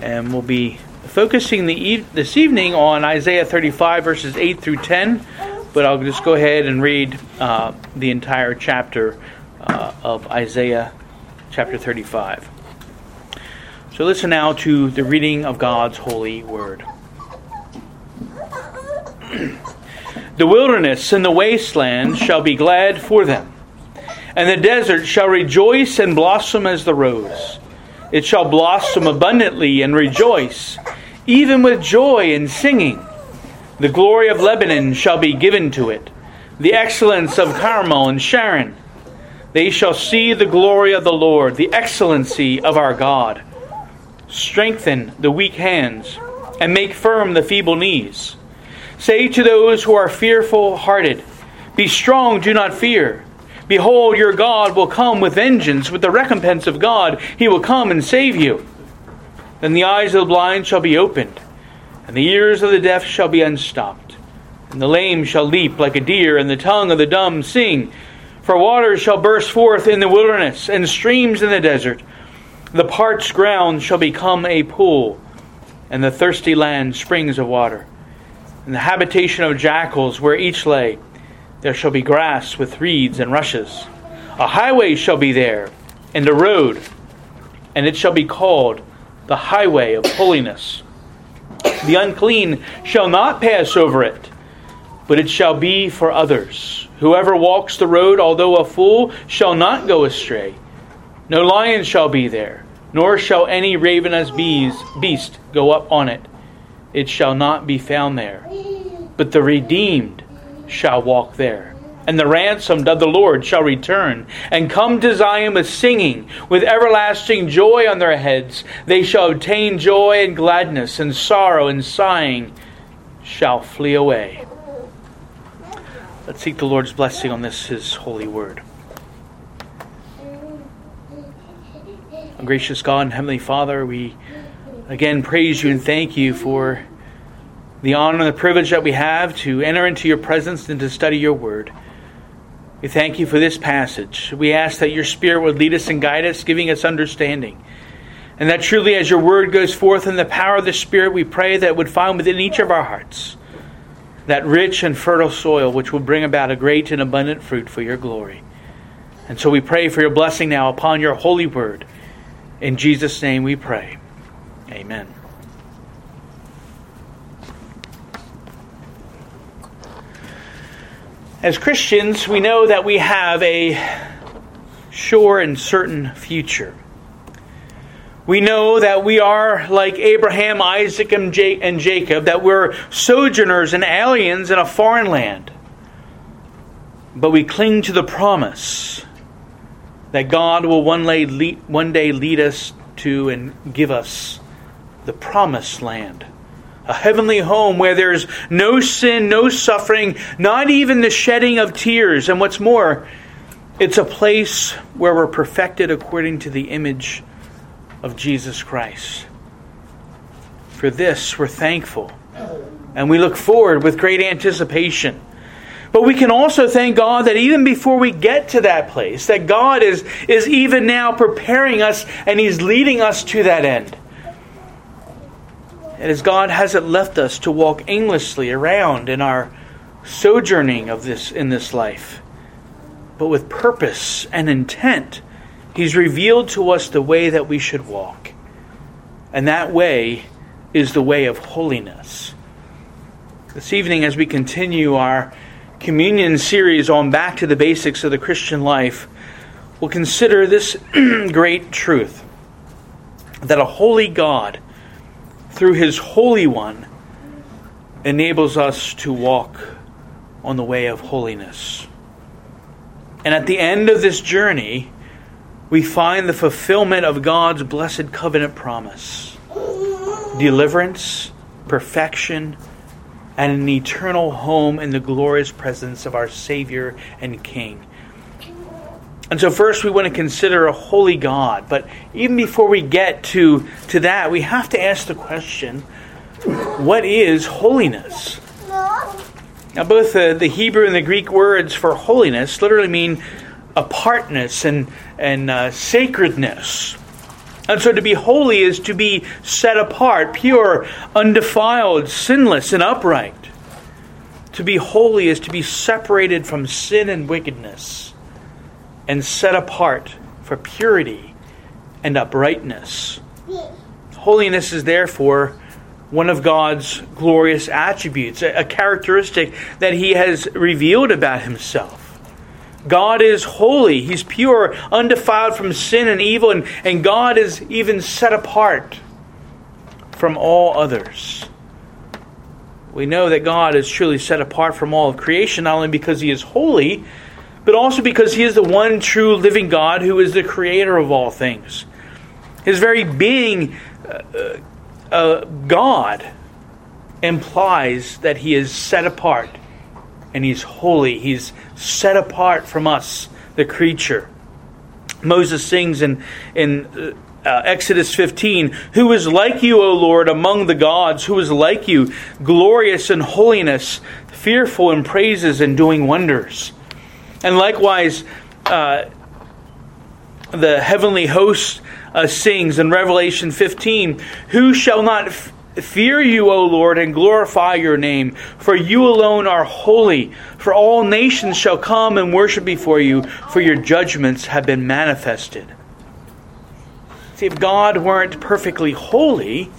And we'll be focusing the this evening on Isaiah 35, verses 8 through 10. But I'll just go ahead and read uh, the entire chapter uh, of Isaiah chapter 35. So listen now to the reading of God's holy word. the wilderness and the wasteland shall be glad for them, and the desert shall rejoice and blossom as the rose. It shall blossom abundantly and rejoice, even with joy and singing. The glory of Lebanon shall be given to it, the excellence of Carmel and Sharon. They shall see the glory of the Lord, the excellency of our God. Strengthen the weak hands, and make firm the feeble knees. Say to those who are fearful hearted, Be strong, do not fear. Behold, your God will come with vengeance, with the recompense of God. He will come and save you. Then the eyes of the blind shall be opened, and the ears of the deaf shall be unstopped. And the lame shall leap like a deer, and the tongue of the dumb sing. For waters shall burst forth in the wilderness, and streams in the desert. The parched ground shall become a pool, and the thirsty land springs of water. And the habitation of jackals where each lay there shall be grass with reeds and rushes. A highway shall be there, and a road, and it shall be called the highway of holiness. The unclean shall not pass over it, but it shall be for others. Whoever walks the road, although a fool, shall not go astray. No lion shall be there, nor shall any ravenous beast go up on it. It shall not be found there. But the redeemed shall walk there. And the ransomed of the Lord shall return, and come to Zion with singing, with everlasting joy on their heads. They shall obtain joy and gladness, and sorrow and sighing shall flee away. Let's seek the Lord's blessing on this, His holy word. Gracious God and Heavenly Father, we again praise you and thank you for the honor and the privilege that we have to enter into your presence and to study your word. We thank you for this passage. We ask that your Spirit would lead us and guide us, giving us understanding. And that truly, as your word goes forth in the power of the Spirit, we pray that it would find within each of our hearts that rich and fertile soil which will bring about a great and abundant fruit for your glory. And so we pray for your blessing now upon your holy word. In Jesus' name we pray. Amen. As Christians, we know that we have a sure and certain future. We know that we are like Abraham, Isaac, and Jacob, that we're sojourners and aliens in a foreign land. But we cling to the promise that God will one day lead, us to and give us the promised land a heavenly home where there's no sin, no suffering, not even the shedding of tears. And what's more, it's a place where we're perfected according to the image of Jesus Christ. For this, we're thankful. And we look forward with great anticipation. But we can also thank God that even before we get to that place, that God is, is even now preparing us and He's leading us to that end. And as God hasn't left us to walk aimlessly around in our sojourning of this in this life, but with purpose and intent, He's revealed to us the way that we should walk. And that way is the way of holiness. This evening, as we continue our communion series on back to the basics of the Christian life, we'll consider this great truth that a holy God through His Holy One, enables us to walk on the way of holiness. And at the end of this journey, we find the fulfillment of God's blessed covenant promise deliverance, perfection, and an eternal home in the glorious presence of our Savior and King. And so first we want to consider a holy God, but even before we get to, to that, we have to ask the question, what is holiness? Now both the, the Hebrew and the Greek words for holiness literally mean apartness and, and uh, sacredness. And so to be holy is to be set apart, pure, undefiled, sinless, and upright. To be holy is to be separated from sin and wickedness and set apart for purity and uprightness. Holiness is therefore one of God's glorious attributes, a characteristic that He has revealed about Himself. God is holy, He's pure, undefiled from sin and evil, and, and God is even set apart from all others. We know that God is truly set apart from all of creation, not only because He is holy, but also because He is the one true living God who is the creator of all things. His very being, uh, uh, God, implies that He is set apart and He's holy. He's set apart from us, the creature. Moses sings in, in uh, uh, Exodus 15, Who is like you, O Lord, among the gods? Who is like you, glorious in holiness, fearful in praises, and doing wonders? And likewise, uh, the heavenly host uh, sings in Revelation 15, Who shall not f- fear you, O Lord, and glorify your name? For you alone are holy. For all nations shall come and worship before you, for your judgments have been manifested. See, if God weren't perfectly holy,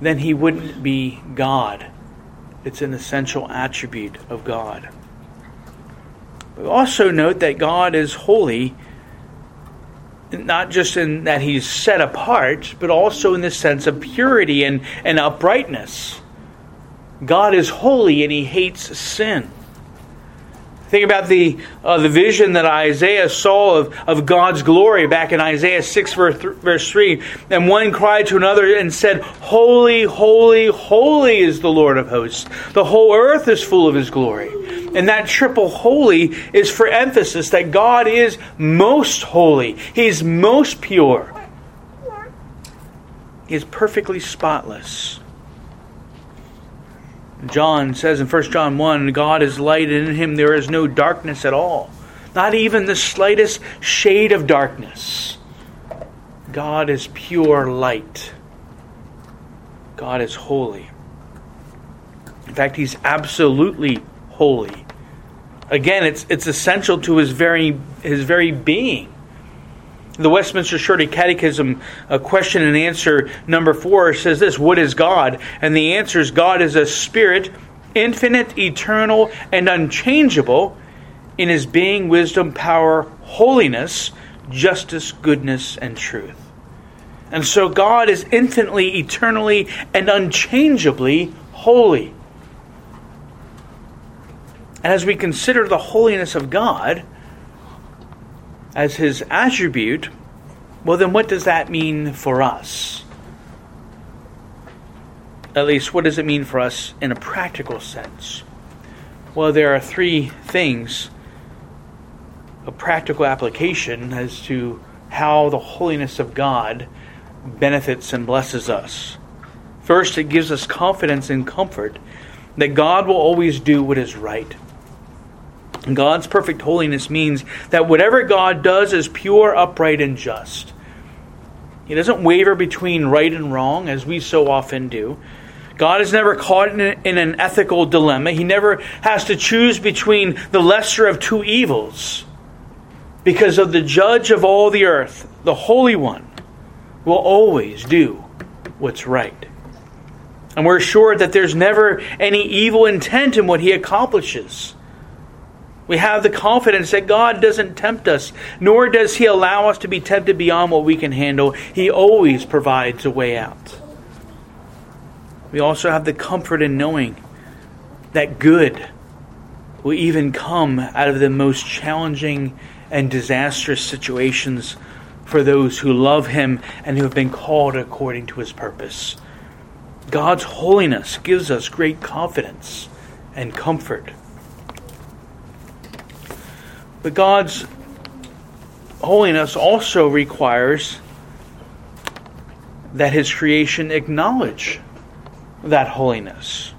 then he wouldn't be God. It's an essential attribute of God. We also note that God is holy, not just in that he's set apart, but also in the sense of purity and, and uprightness. God is holy and he hates sin. Think about the, uh, the vision that Isaiah saw of, of God's glory back in Isaiah 6, verse, verse 3. And one cried to another and said, Holy, holy, holy is the Lord of hosts. The whole earth is full of his glory. And that triple holy is for emphasis that God is most holy, He's most pure, He is perfectly spotless. John says in 1 John 1 God is light, and in him there is no darkness at all, not even the slightest shade of darkness. God is pure light. God is holy. In fact, He's absolutely holy. Again, it's, it's essential to His very, his very being. The Westminster Shorter Catechism, a question and answer number four says this What is God? And the answer is God is a spirit, infinite, eternal, and unchangeable in his being, wisdom, power, holiness, justice, goodness, and truth. And so God is infinitely, eternally, and unchangeably holy. As we consider the holiness of God, as his attribute, well, then what does that mean for us? At least, what does it mean for us in a practical sense? Well, there are three things a practical application as to how the holiness of God benefits and blesses us. First, it gives us confidence and comfort that God will always do what is right. God's perfect holiness means that whatever God does is pure, upright, and just. He doesn't waver between right and wrong, as we so often do. God is never caught in, an ethical dilemma. He never has to choose between the lesser of two evils. Because of the judge of all the earth, the Holy One, will always do what's right. And we're assured that there's never any evil intent in what he accomplishes. We have the confidence that God doesn't tempt us, nor does He allow us to be tempted beyond what we can handle. He always provides a way out. We also have the comfort in knowing that good will even come out of the most challenging and disastrous situations for those who love Him and who have been called according to His purpose. God's holiness gives us great confidence and comfort. But God's holiness also requires that His creation acknowledge that holiness.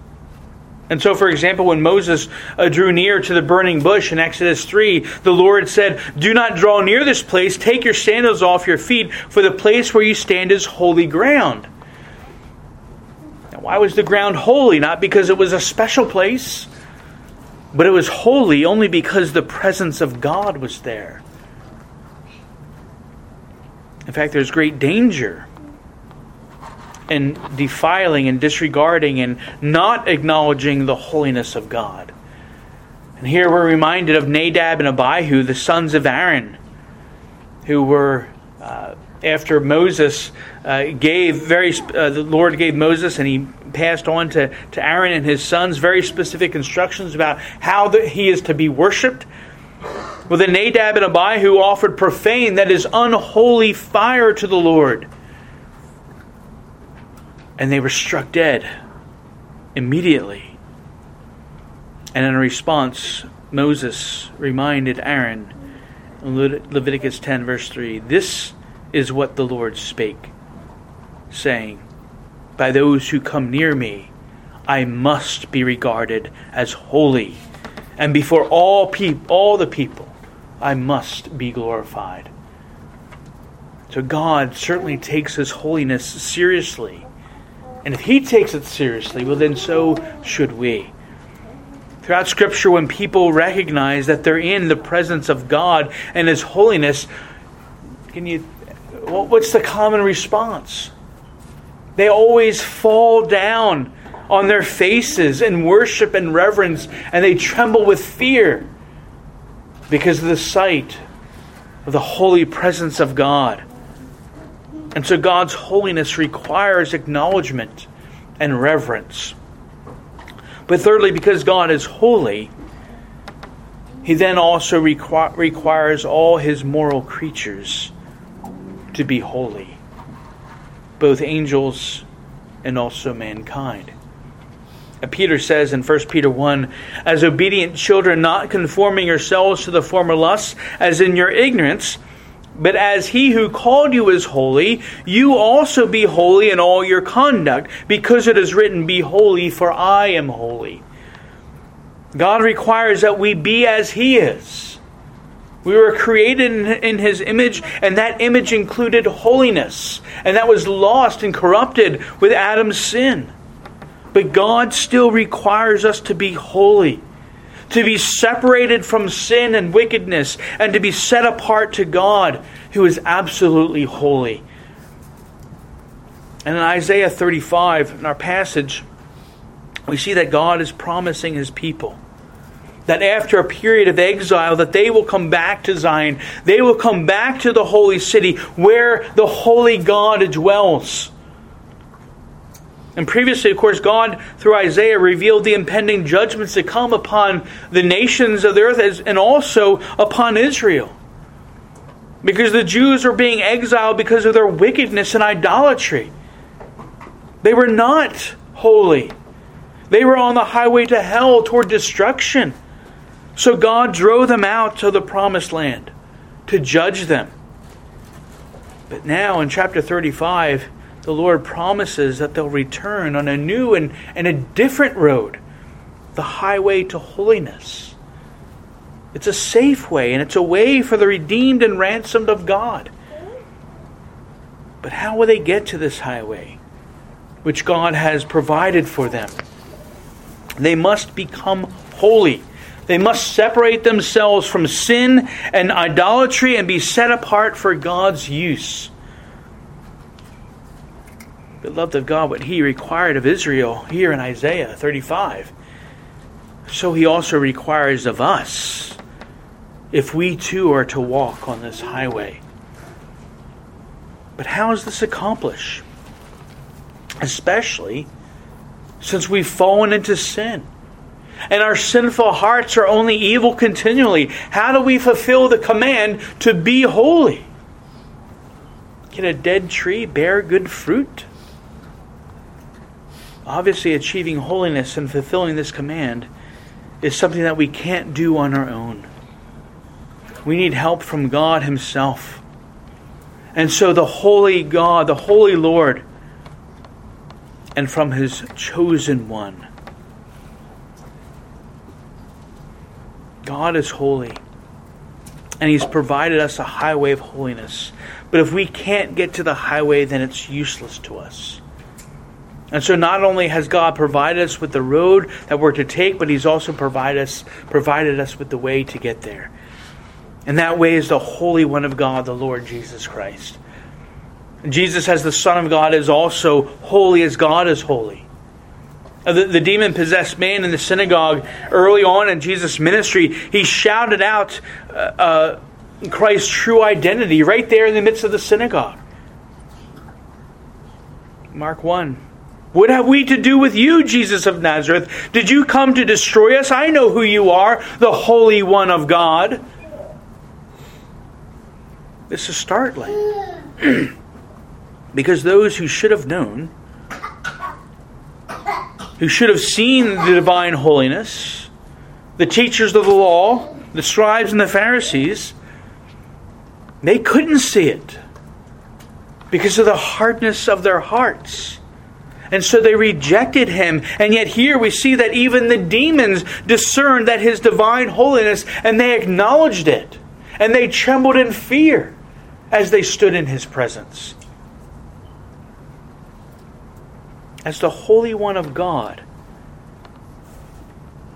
And so, for example, when Moses uh, drew near to the burning bush in Exodus 3, the Lord said, Do not draw near this place. Take your sandals off your feet, for the place where you stand is holy ground. Now, why was the ground holy? Not because it was a special place, but it was holy only because the presence of God was there. In fact, there's great danger in defiling and disregarding and not acknowledging the holiness of God. And here we're reminded of Nadab and Abihu, the sons of Aaron, who were, uh, after Moses uh, gave very, uh, the Lord gave Moses and he passed on to, to Aaron and his sons very specific instructions about how the, he is to be worshiped. Well, the Nadab and Abihu offered profane, that is, unholy fire to the Lord. And they were struck dead immediately. And in response, Moses reminded Aaron in Leviticus 10, verse 3 This is what the Lord spake, saying, By those who come near me, I must be regarded as holy, and before all, peop- all the people, I must be glorified. So God certainly takes his holiness seriously. And if he takes it seriously, well, then so should we. Throughout Scripture, when people recognize that they're in the presence of God and His holiness, can you? What's the common response? They always fall down on their faces in worship and reverence, and they tremble with fear because of the sight of the holy presence of God. And so God's holiness requires acknowledgement and reverence. But thirdly, because God is holy, he then also requ- requires all his moral creatures to be holy, both angels and also mankind. Peter says in 1 Peter 1 As obedient children, not conforming yourselves to the former lusts, as in your ignorance, but as he who called you is holy, you also be holy in all your conduct, because it is written, Be holy, for I am holy. God requires that we be as he is. We were created in his image, and that image included holiness, and that was lost and corrupted with Adam's sin. But God still requires us to be holy, to be separated from sin and wickedness, and to be set apart to God, who is absolutely holy. And in Isaiah 35, in our passage, we see that God is promising his people that after a period of exile that they will come back to Zion they will come back to the holy city where the holy God dwells and previously, of course, God, through Isaiah, revealed the impending judgments to come upon the nations of the earth and also upon Israel. Because the Jews were being exiled because of their wickedness and idolatry. They were not holy, they were on the highway to hell toward destruction. So God drove them out to the promised land to judge them. But now in chapter 35, the Lord promises that they'll return on a new and, and a different road, the highway to holiness. It's a safe way, and it's a way for the redeemed and ransomed of God. But how will they get to this highway, which God has provided for them? They must become holy. They must separate themselves from sin and idolatry and be set apart for God's use. Beloved of God, what He required of Israel here in Isaiah 35, so He also requires of us if we too are to walk on this highway. But how is this accomplished? Especially since we've fallen into sin and our sinful hearts are only evil continually. How do we fulfill the command to be holy? Can a dead tree bear good fruit? Obviously, achieving holiness and fulfilling this command is something that we can't do on our own. We need help from God Himself. And so, the holy God, the holy Lord, and from His chosen one, God is holy. And He's provided us a highway of holiness. But if we can't get to the highway, then it's useless to us. And so not only has God provided us with the road that we're to take, but He's also provided us, provided us with the way to get there. And that way is the Holy One of God, the Lord Jesus Christ. Jesus, as the Son of God, is also holy as God is holy. The, the demon possessed man in the synagogue early on in Jesus' ministry, he shouted out uh, uh, Christ's true identity right there in the midst of the synagogue. Mark 1. What have we to do with you, Jesus of Nazareth? Did you come to destroy us? I know who you are, the Holy One of God. This is startling. because those who should have known, who should have seen the divine holiness, the teachers of the law, the scribes and the Pharisees, they couldn't see it because of the hardness of their hearts. And so they rejected him. And yet, here we see that even the demons discerned that his divine holiness and they acknowledged it. And they trembled in fear as they stood in his presence. As the Holy One of God,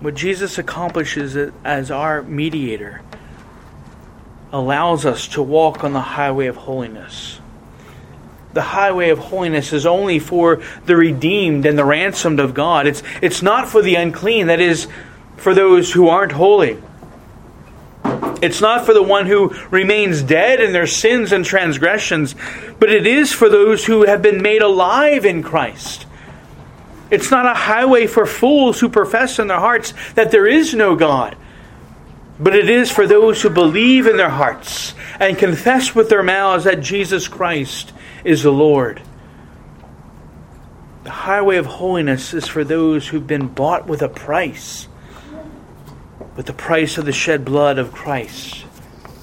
what Jesus accomplishes as our mediator allows us to walk on the highway of holiness the highway of holiness is only for the redeemed and the ransomed of God. It's, it's not for the unclean, that is, for those who aren't holy. It's not for the one who remains dead in their sins and transgressions, but it is for those who have been made alive in Christ. It's not a highway for fools who profess in their hearts that there is no God, but it is for those who believe in their hearts and confess with their mouths that Jesus Christ is the Lord. The highway of holiness is for those who've been bought with a price, with the price of the shed blood of Christ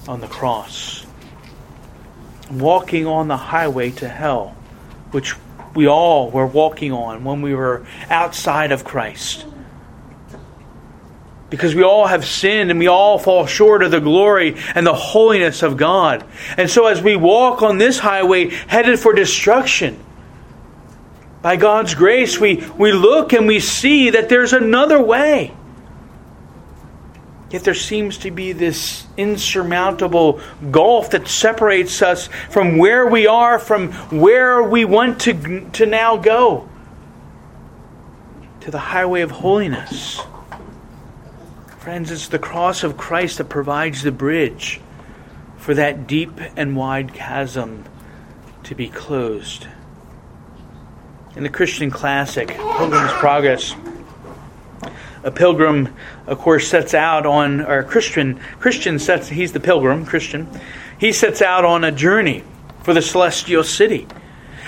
on the cross. Walking on the highway to hell, which we all were walking on when we were outside of Christ because we all have sinned and we all fall short of the glory and the holiness of God. And so, as we walk on this highway headed for destruction, by God's grace, we, we look and we see that there's another way. Yet there seems to be this insurmountable gulf that separates us from where we are, from where we want to, to now go, to the highway of holiness. Friends, it's the cross of Christ that provides the bridge for that deep and wide chasm to be closed. In the Christian classic, Pilgrim's Progress, a pilgrim, of course, sets out on, or a Christian, Christian sets, he's the pilgrim, Christian, he sets out on a journey for the celestial city.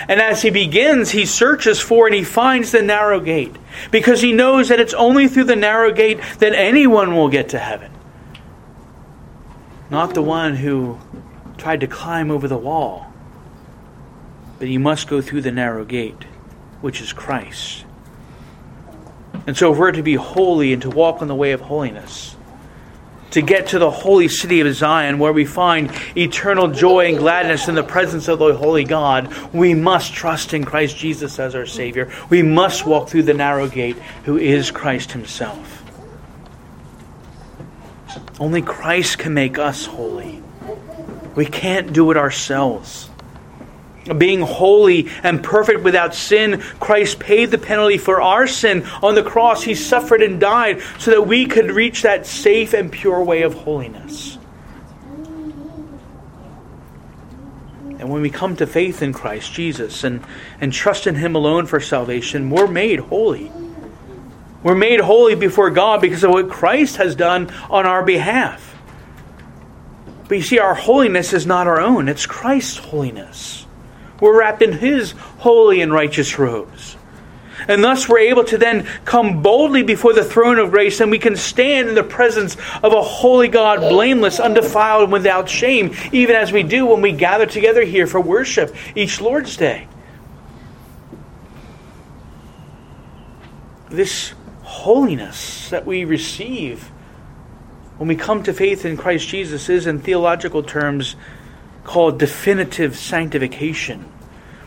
And as he begins, he searches for and he finds the narrow gate because he knows that it's only through the narrow gate that anyone will get to heaven. Not the one who tried to climb over the wall, but you must go through the narrow gate, which is Christ. And so, if we're to be holy and to walk in the way of holiness, to get to the holy city of Zion, where we find eternal joy and gladness in the presence of the holy God, we must trust in Christ Jesus as our Savior. We must walk through the narrow gate, who is Christ Himself. Only Christ can make us holy. We can't do it ourselves. Being holy and perfect without sin, Christ paid the penalty for our sin on the cross. He suffered and died so that we could reach that safe and pure way of holiness. And when we come to faith in Christ Jesus and, and trust in Him alone for salvation, we're made holy. We're made holy before God because of what Christ has done on our behalf. But you see, our holiness is not our own, it's Christ's holiness. We're wrapped in His holy and righteous robes. And thus we're able to then come boldly before the throne of grace and we can stand in the presence of a holy God, blameless, undefiled, and without shame, even as we do when we gather together here for worship each Lord's Day. This holiness that we receive when we come to faith in Christ Jesus, is in theological terms called definitive sanctification.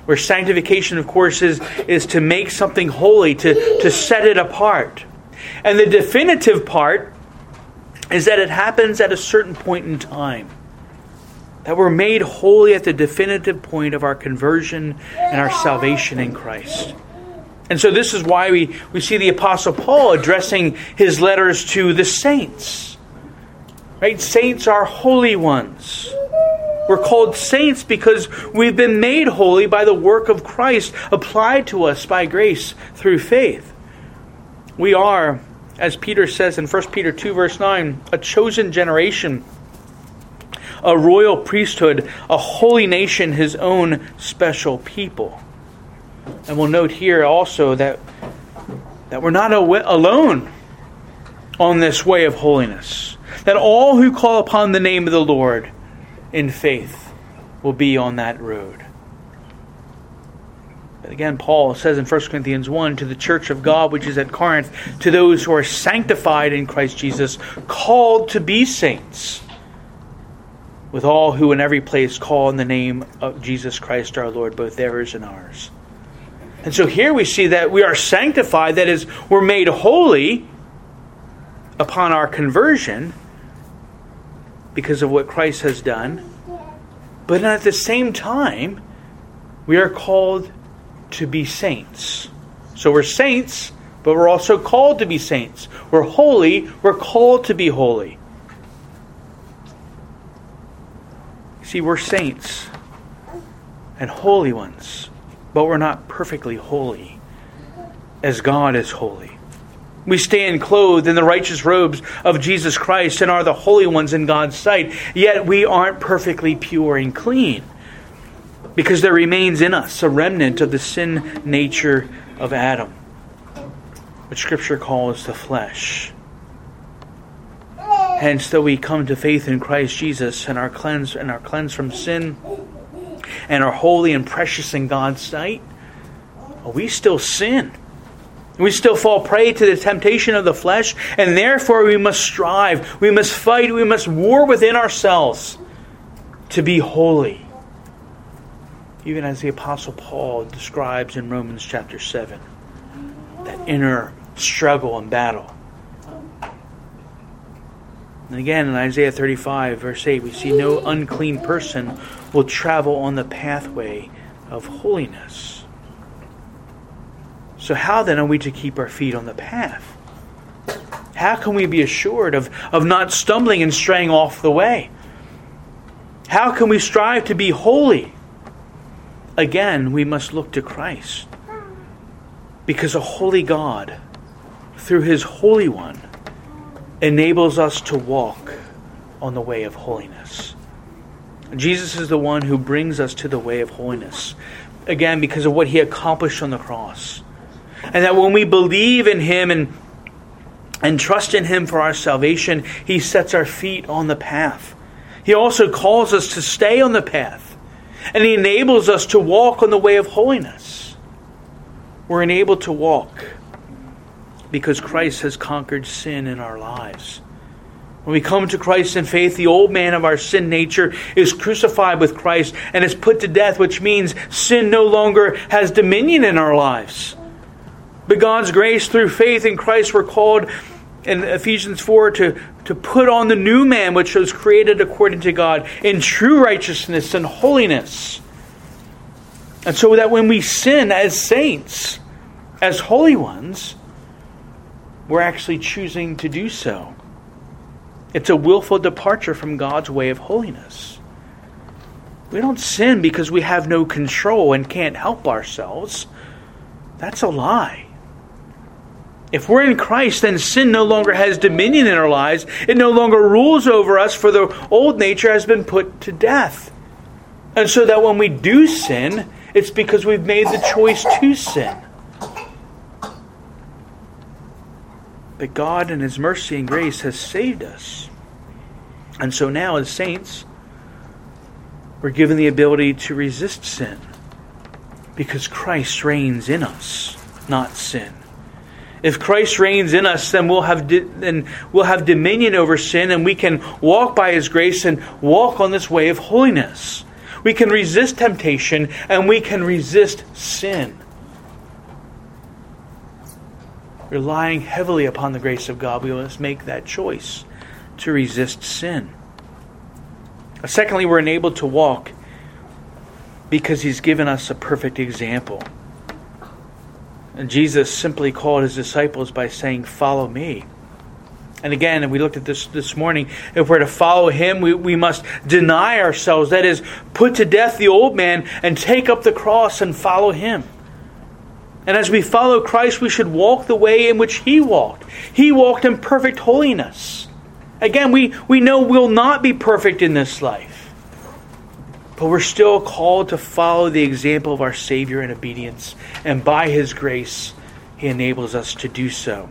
Where sanctification, of course, is, is to make something holy, to, to set it apart. And the definitive part is that it happens at a certain point in time. That we're made holy at the definitive point of our conversion and our salvation in Christ. And so this is why we, we see the Apostle Paul addressing his letters to the saints. Right? Saints are holy ones. We're called saints because we've been made holy by the work of Christ applied to us by grace through faith. We are, as Peter says in 1 Peter 2, verse 9, a chosen generation, a royal priesthood, a holy nation, his own special people. And we'll note here also that, that we're not alone on this way of holiness. That all who call upon the name of the Lord in faith will be on that road. But again, Paul says in 1 Corinthians 1 to the church of God which is at Corinth, to those who are sanctified in Christ Jesus, called to be saints, with all who in every place call in the name of Jesus Christ our Lord, both theirs and ours. And so here we see that we are sanctified, that is, we're made holy upon our conversion because of what Christ has done. But at the same time, we are called to be saints. So we're saints, but we're also called to be saints. We're holy, we're called to be holy. See, we're saints and holy ones, but we're not perfectly holy as God is holy. We stand clothed in the righteous robes of Jesus Christ and are the holy ones in God's sight, yet we aren't perfectly pure and clean because there remains in us a remnant of the sin nature of Adam, which Scripture calls the flesh. Hence, though we come to faith in Christ Jesus and are cleansed and are cleansed from sin and are holy and precious in God's sight, we still sin. We still fall prey to the temptation of the flesh, and therefore we must strive, we must fight, we must war within ourselves to be holy. Even as the Apostle Paul describes in Romans chapter 7, that inner struggle and battle. And again, in Isaiah 35, verse 8, we see no unclean person will travel on the pathway of holiness. So, how then are we to keep our feet on the path? How can we be assured of, of not stumbling and straying off the way? How can we strive to be holy? Again, we must look to Christ. Because a holy God, through his Holy One, enables us to walk on the way of holiness. Jesus is the one who brings us to the way of holiness. Again, because of what he accomplished on the cross. And that when we believe in Him and, and trust in Him for our salvation, He sets our feet on the path. He also calls us to stay on the path. And He enables us to walk on the way of holiness. We're enabled to walk because Christ has conquered sin in our lives. When we come to Christ in faith, the old man of our sin nature is crucified with Christ and is put to death, which means sin no longer has dominion in our lives. But God's grace through faith in Christ, we're called in Ephesians 4 to, to put on the new man, which was created according to God in true righteousness and holiness. And so that when we sin as saints, as holy ones, we're actually choosing to do so. It's a willful departure from God's way of holiness. We don't sin because we have no control and can't help ourselves. That's a lie. If we're in Christ, then sin no longer has dominion in our lives. It no longer rules over us, for the old nature has been put to death. And so that when we do sin, it's because we've made the choice to sin. But God, in His mercy and grace, has saved us. And so now, as saints, we're given the ability to resist sin because Christ reigns in us, not sin. If Christ reigns in us, then we'll have then we'll have dominion over sin, and we can walk by His grace and walk on this way of holiness. We can resist temptation, and we can resist sin. Relying heavily upon the grace of God, we must make that choice to resist sin. Secondly, we're enabled to walk because He's given us a perfect example. And Jesus simply called his disciples by saying, Follow me. And again, and we looked at this this morning, if we're to follow him, we, we must deny ourselves. That is, put to death the old man and take up the cross and follow him. And as we follow Christ, we should walk the way in which he walked. He walked in perfect holiness. Again, we, we know we'll not be perfect in this life. But we're still called to follow the example of our Savior in obedience. And by His grace, He enables us to do so.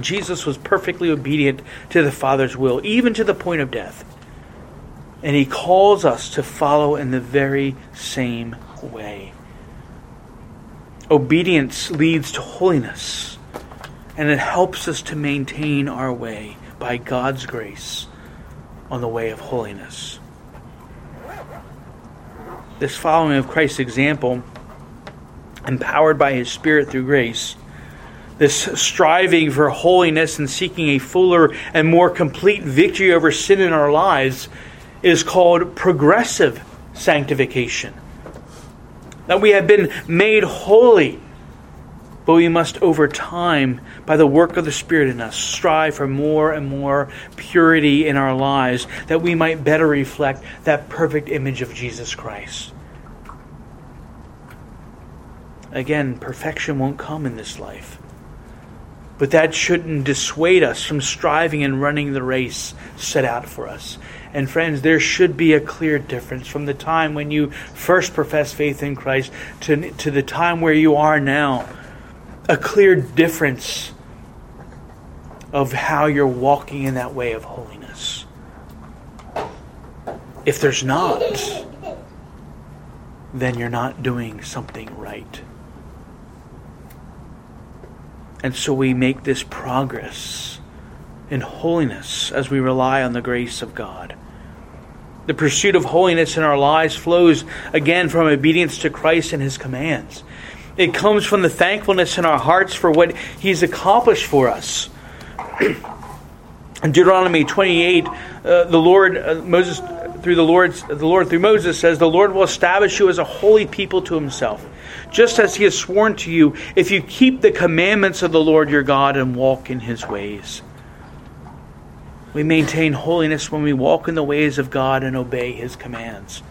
Jesus was perfectly obedient to the Father's will, even to the point of death. And He calls us to follow in the very same way. Obedience leads to holiness, and it helps us to maintain our way by God's grace on the way of holiness this following of Christ's example, empowered by his Spirit through grace, this striving for holiness and seeking a fuller and more complete victory over sin in our lives, is called progressive sanctification. That we have been made holy, but we must over time, by the work of the Spirit in us, strive for more and more purity in our lives, that we might better reflect that perfect image of Jesus Christ. Again, perfection won't come in this life. But that shouldn't dissuade us from striving and running the race set out for us. And friends, there should be a clear difference from the time when you first profess faith in Christ to, to the time where you are now. A clear difference of how you're walking in that way of holiness. If there's not, then you're not doing something right. And so we make this progress in holiness as we rely on the grace of God. The pursuit of holiness in our lives flows again from obedience to Christ and his commands. It comes from the thankfulness in our hearts for what he's accomplished for us. in Deuteronomy 28, uh, the Lord, uh, Moses, through the Lord, the Lord through Moses says, "The Lord will establish you as a holy people to Himself, just as He has sworn to you, if you keep the commandments of the Lord your God and walk in His ways." We maintain holiness when we walk in the ways of God and obey His commands.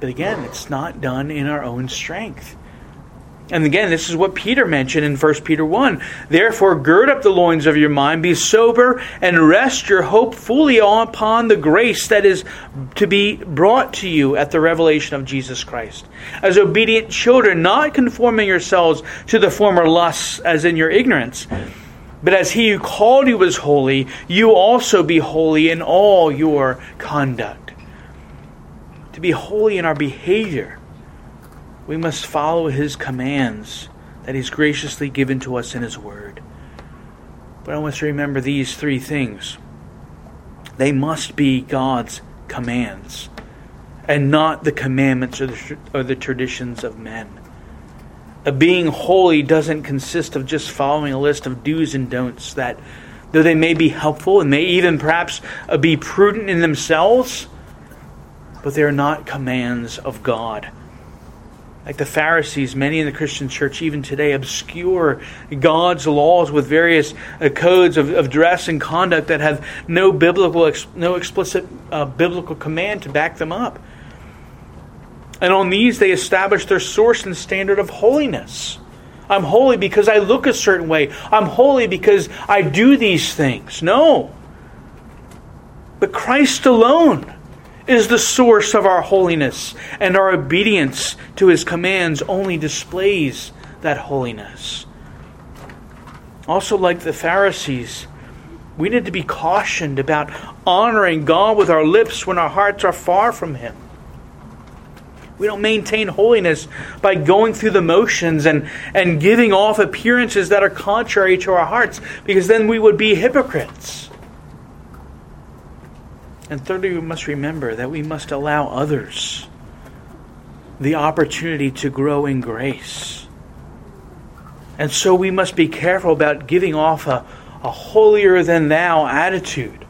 But again, it's not done in our own strength. And again, this is what Peter mentioned in 1 Peter 1. Therefore, gird up the loins of your mind, be sober, and rest your hope fully upon the grace that is to be brought to you at the revelation of Jesus Christ. As obedient children, not conforming yourselves to the former lusts as in your ignorance, but as he who called you was holy, you also be holy in all your conduct. To be holy in our behavior we must follow his commands that he's graciously given to us in his word. But I want us to remember these three things. They must be God's commands and not the commandments or the, or the traditions of men. A being holy doesn't consist of just following a list of do's and don'ts that, though they may be helpful and may even perhaps uh, be prudent in themselves, but they are not commands of God like the Pharisees, many in the Christian church even today obscure God's laws with various uh, codes of, of, dress and conduct that have no biblical, no explicit uh, biblical command to back them up. And on these, they establish their source and standard of holiness. I'm holy because I look a certain way. I'm holy because I do these things. No. But Christ alone is the source of our holiness, and our obedience to his commands only displays that holiness. Also, like the Pharisees, we need to be cautioned about honoring God with our lips when our hearts are far from him. We don't maintain holiness by going through the motions and, and giving off appearances that are contrary to our hearts, because then we would be hypocrites. And thirdly, we must remember that we must allow others the opportunity to grow in grace. And so we must be careful about giving off a, a holier than thou attitude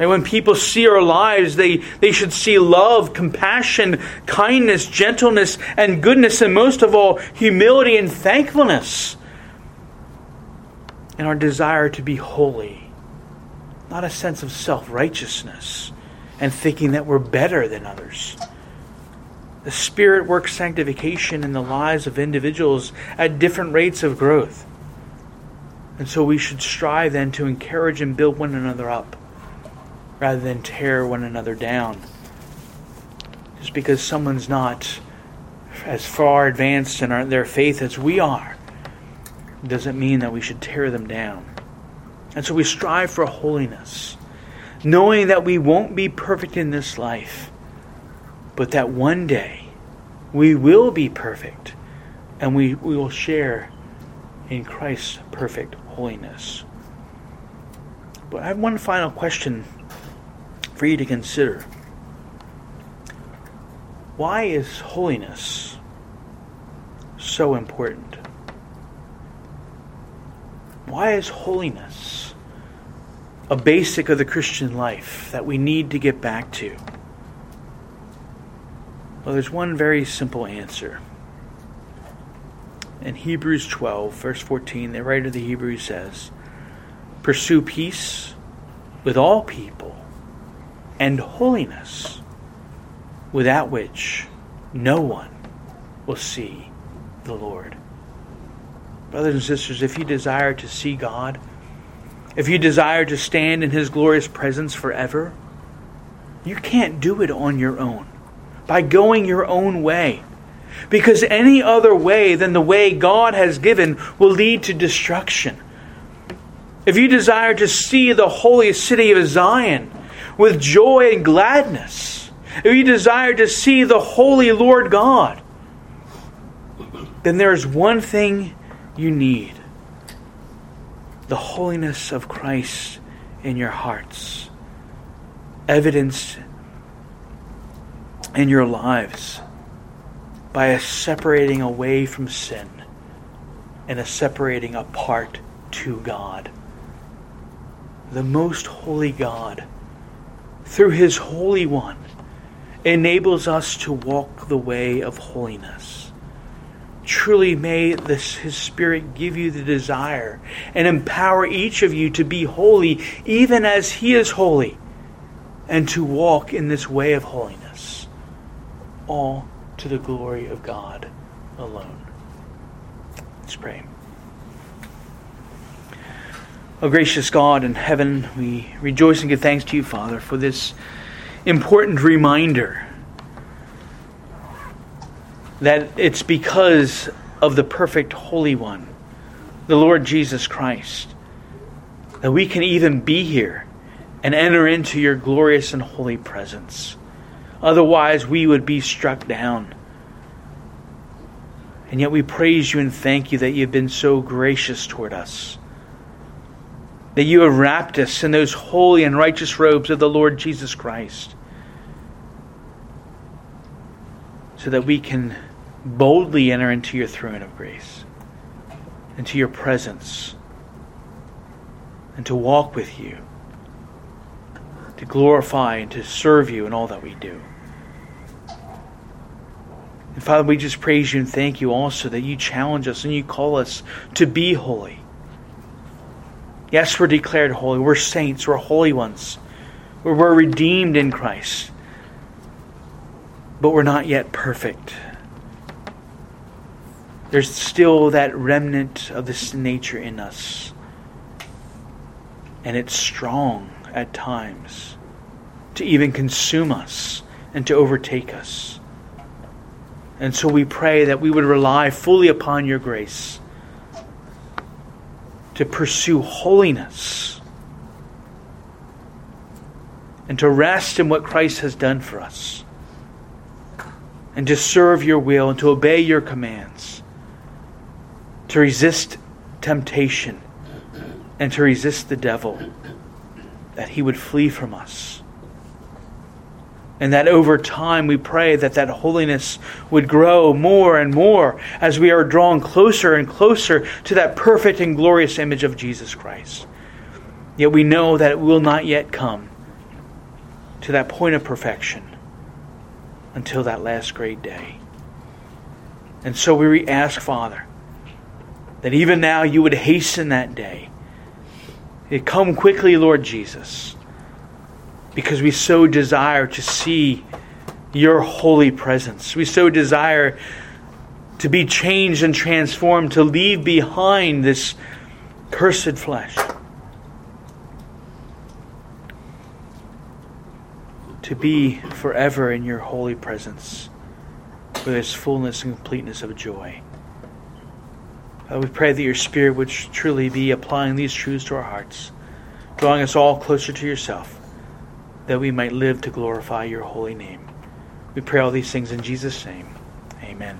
and when people see our lives, they, they should see love, compassion, kindness, gentleness, and goodness, and most of all, humility and thankfulness. And our desire to be holy, not a sense of self righteousness and thinking that we're better than others. The Spirit works sanctification in the lives of individuals at different rates of growth. And so we should strive then to encourage and build one another up rather than tear one another down. Just because someone's not as far advanced in our, their faith as we are doesn't mean that we should tear them down. And so we strive for holiness, knowing that we won't be perfect in this life, but that one day we will be perfect and we, we will share in Christ's perfect holiness. But I have one final question for you to consider. Why is holiness so important? Why is holiness a basic of the Christian life that we need to get back to? Well, there's one very simple answer. In Hebrews 12, verse 14, the writer of the Hebrews says, Pursue peace with all people and holiness, without which no one will see the Lord. Brothers and sisters, if you desire to see God, if you desire to stand in His glorious presence forever, you can't do it on your own, by going your own way. Because any other way than the way God has given will lead to destruction. If you desire to see the holy city of Zion, with joy and gladness, if you desire to see the holy Lord God, then there is one thing you need the holiness of Christ in your hearts, evidenced in your lives by a separating away from sin and a separating apart to God. The most holy God through His Holy One, enables us to walk the way of holiness. Truly, may this, His Spirit give you the desire and empower each of you to be holy, even as He is holy, and to walk in this way of holiness, all to the glory of God alone. Let's pray. O gracious God in heaven, we rejoice and give thanks to you, Father, for this important reminder that it's because of the perfect Holy One, the Lord Jesus Christ, that we can even be here and enter into your glorious and holy presence. Otherwise, we would be struck down. And yet we praise you and thank you that you've been so gracious toward us that you have wrapped us in those holy and righteous robes of the Lord Jesus Christ, so that we can boldly enter into your throne of grace, into your presence, and to walk with you, to glorify and to serve you in all that we do. And Father, we just praise you and thank you also that you challenge us and you call us to be holy Yes, we're declared holy. We're saints. We're holy ones. We're redeemed in Christ. But we're not yet perfect. There's still that remnant of this nature in us. And it's strong at times to even consume us and to overtake us. And so we pray that we would rely fully upon your grace to pursue holiness and to rest in what Christ has done for us. and to serve your will and to obey your commands, to resist temptation and to resist the devil, that he would flee from us. And that over time we pray that that holiness would grow more and more as we are drawn closer and closer to that perfect and glorious image of Jesus Christ. Yet we know that it will not yet come to that point of perfection until that last great day. And so we ask, Father, that even now you would hasten that day. Come quickly, Lord Jesus because we so desire to see your holy presence. We so desire to be changed and transformed, to leave behind this cursed flesh. To be forever in your holy presence with this fullness and completeness of joy. Uh, we pray that your Spirit would truly be applying these truths to our hearts, drawing us all closer to yourself that we might live to glorify your holy name. We pray all these things in Jesus' name. Amen.